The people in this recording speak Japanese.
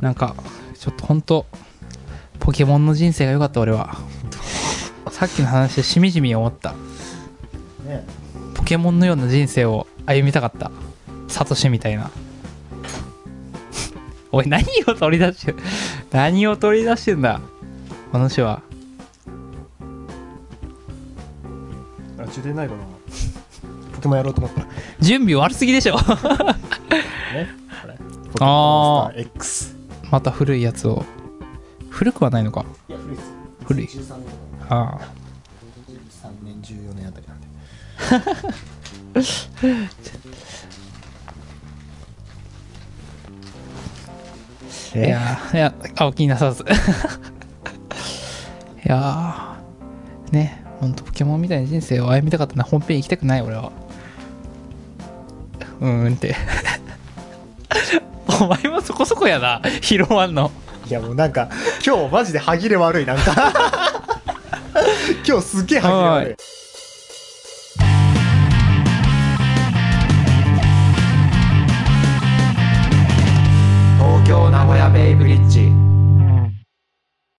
なんかちょっとほんとポケモンの人生が良かった俺は。さっきの話でしみじみ思った。ねポケモンのような人生を歩みたかった。サトシみたいな。おい何を取り出してる何を取り出してんだこの人は。あ充電ないかな。ポケモンやろうと思った。準備悪すぎでしょ。これ。ポケモンスター X また古いやつを。古くはないのか。いや古いっす。古い。13年。ああ。13年14年あたりなんで。いやーいやあお気になさらず。いやーねほんとポケモンみたいな人生を歩みたかったな。本編行きたくない俺は。うーんって。お前もそこそこやな。拾わんの。いやもうなんか今日マジで歯切れ悪いなんか。今日すっげえ歯切れ悪い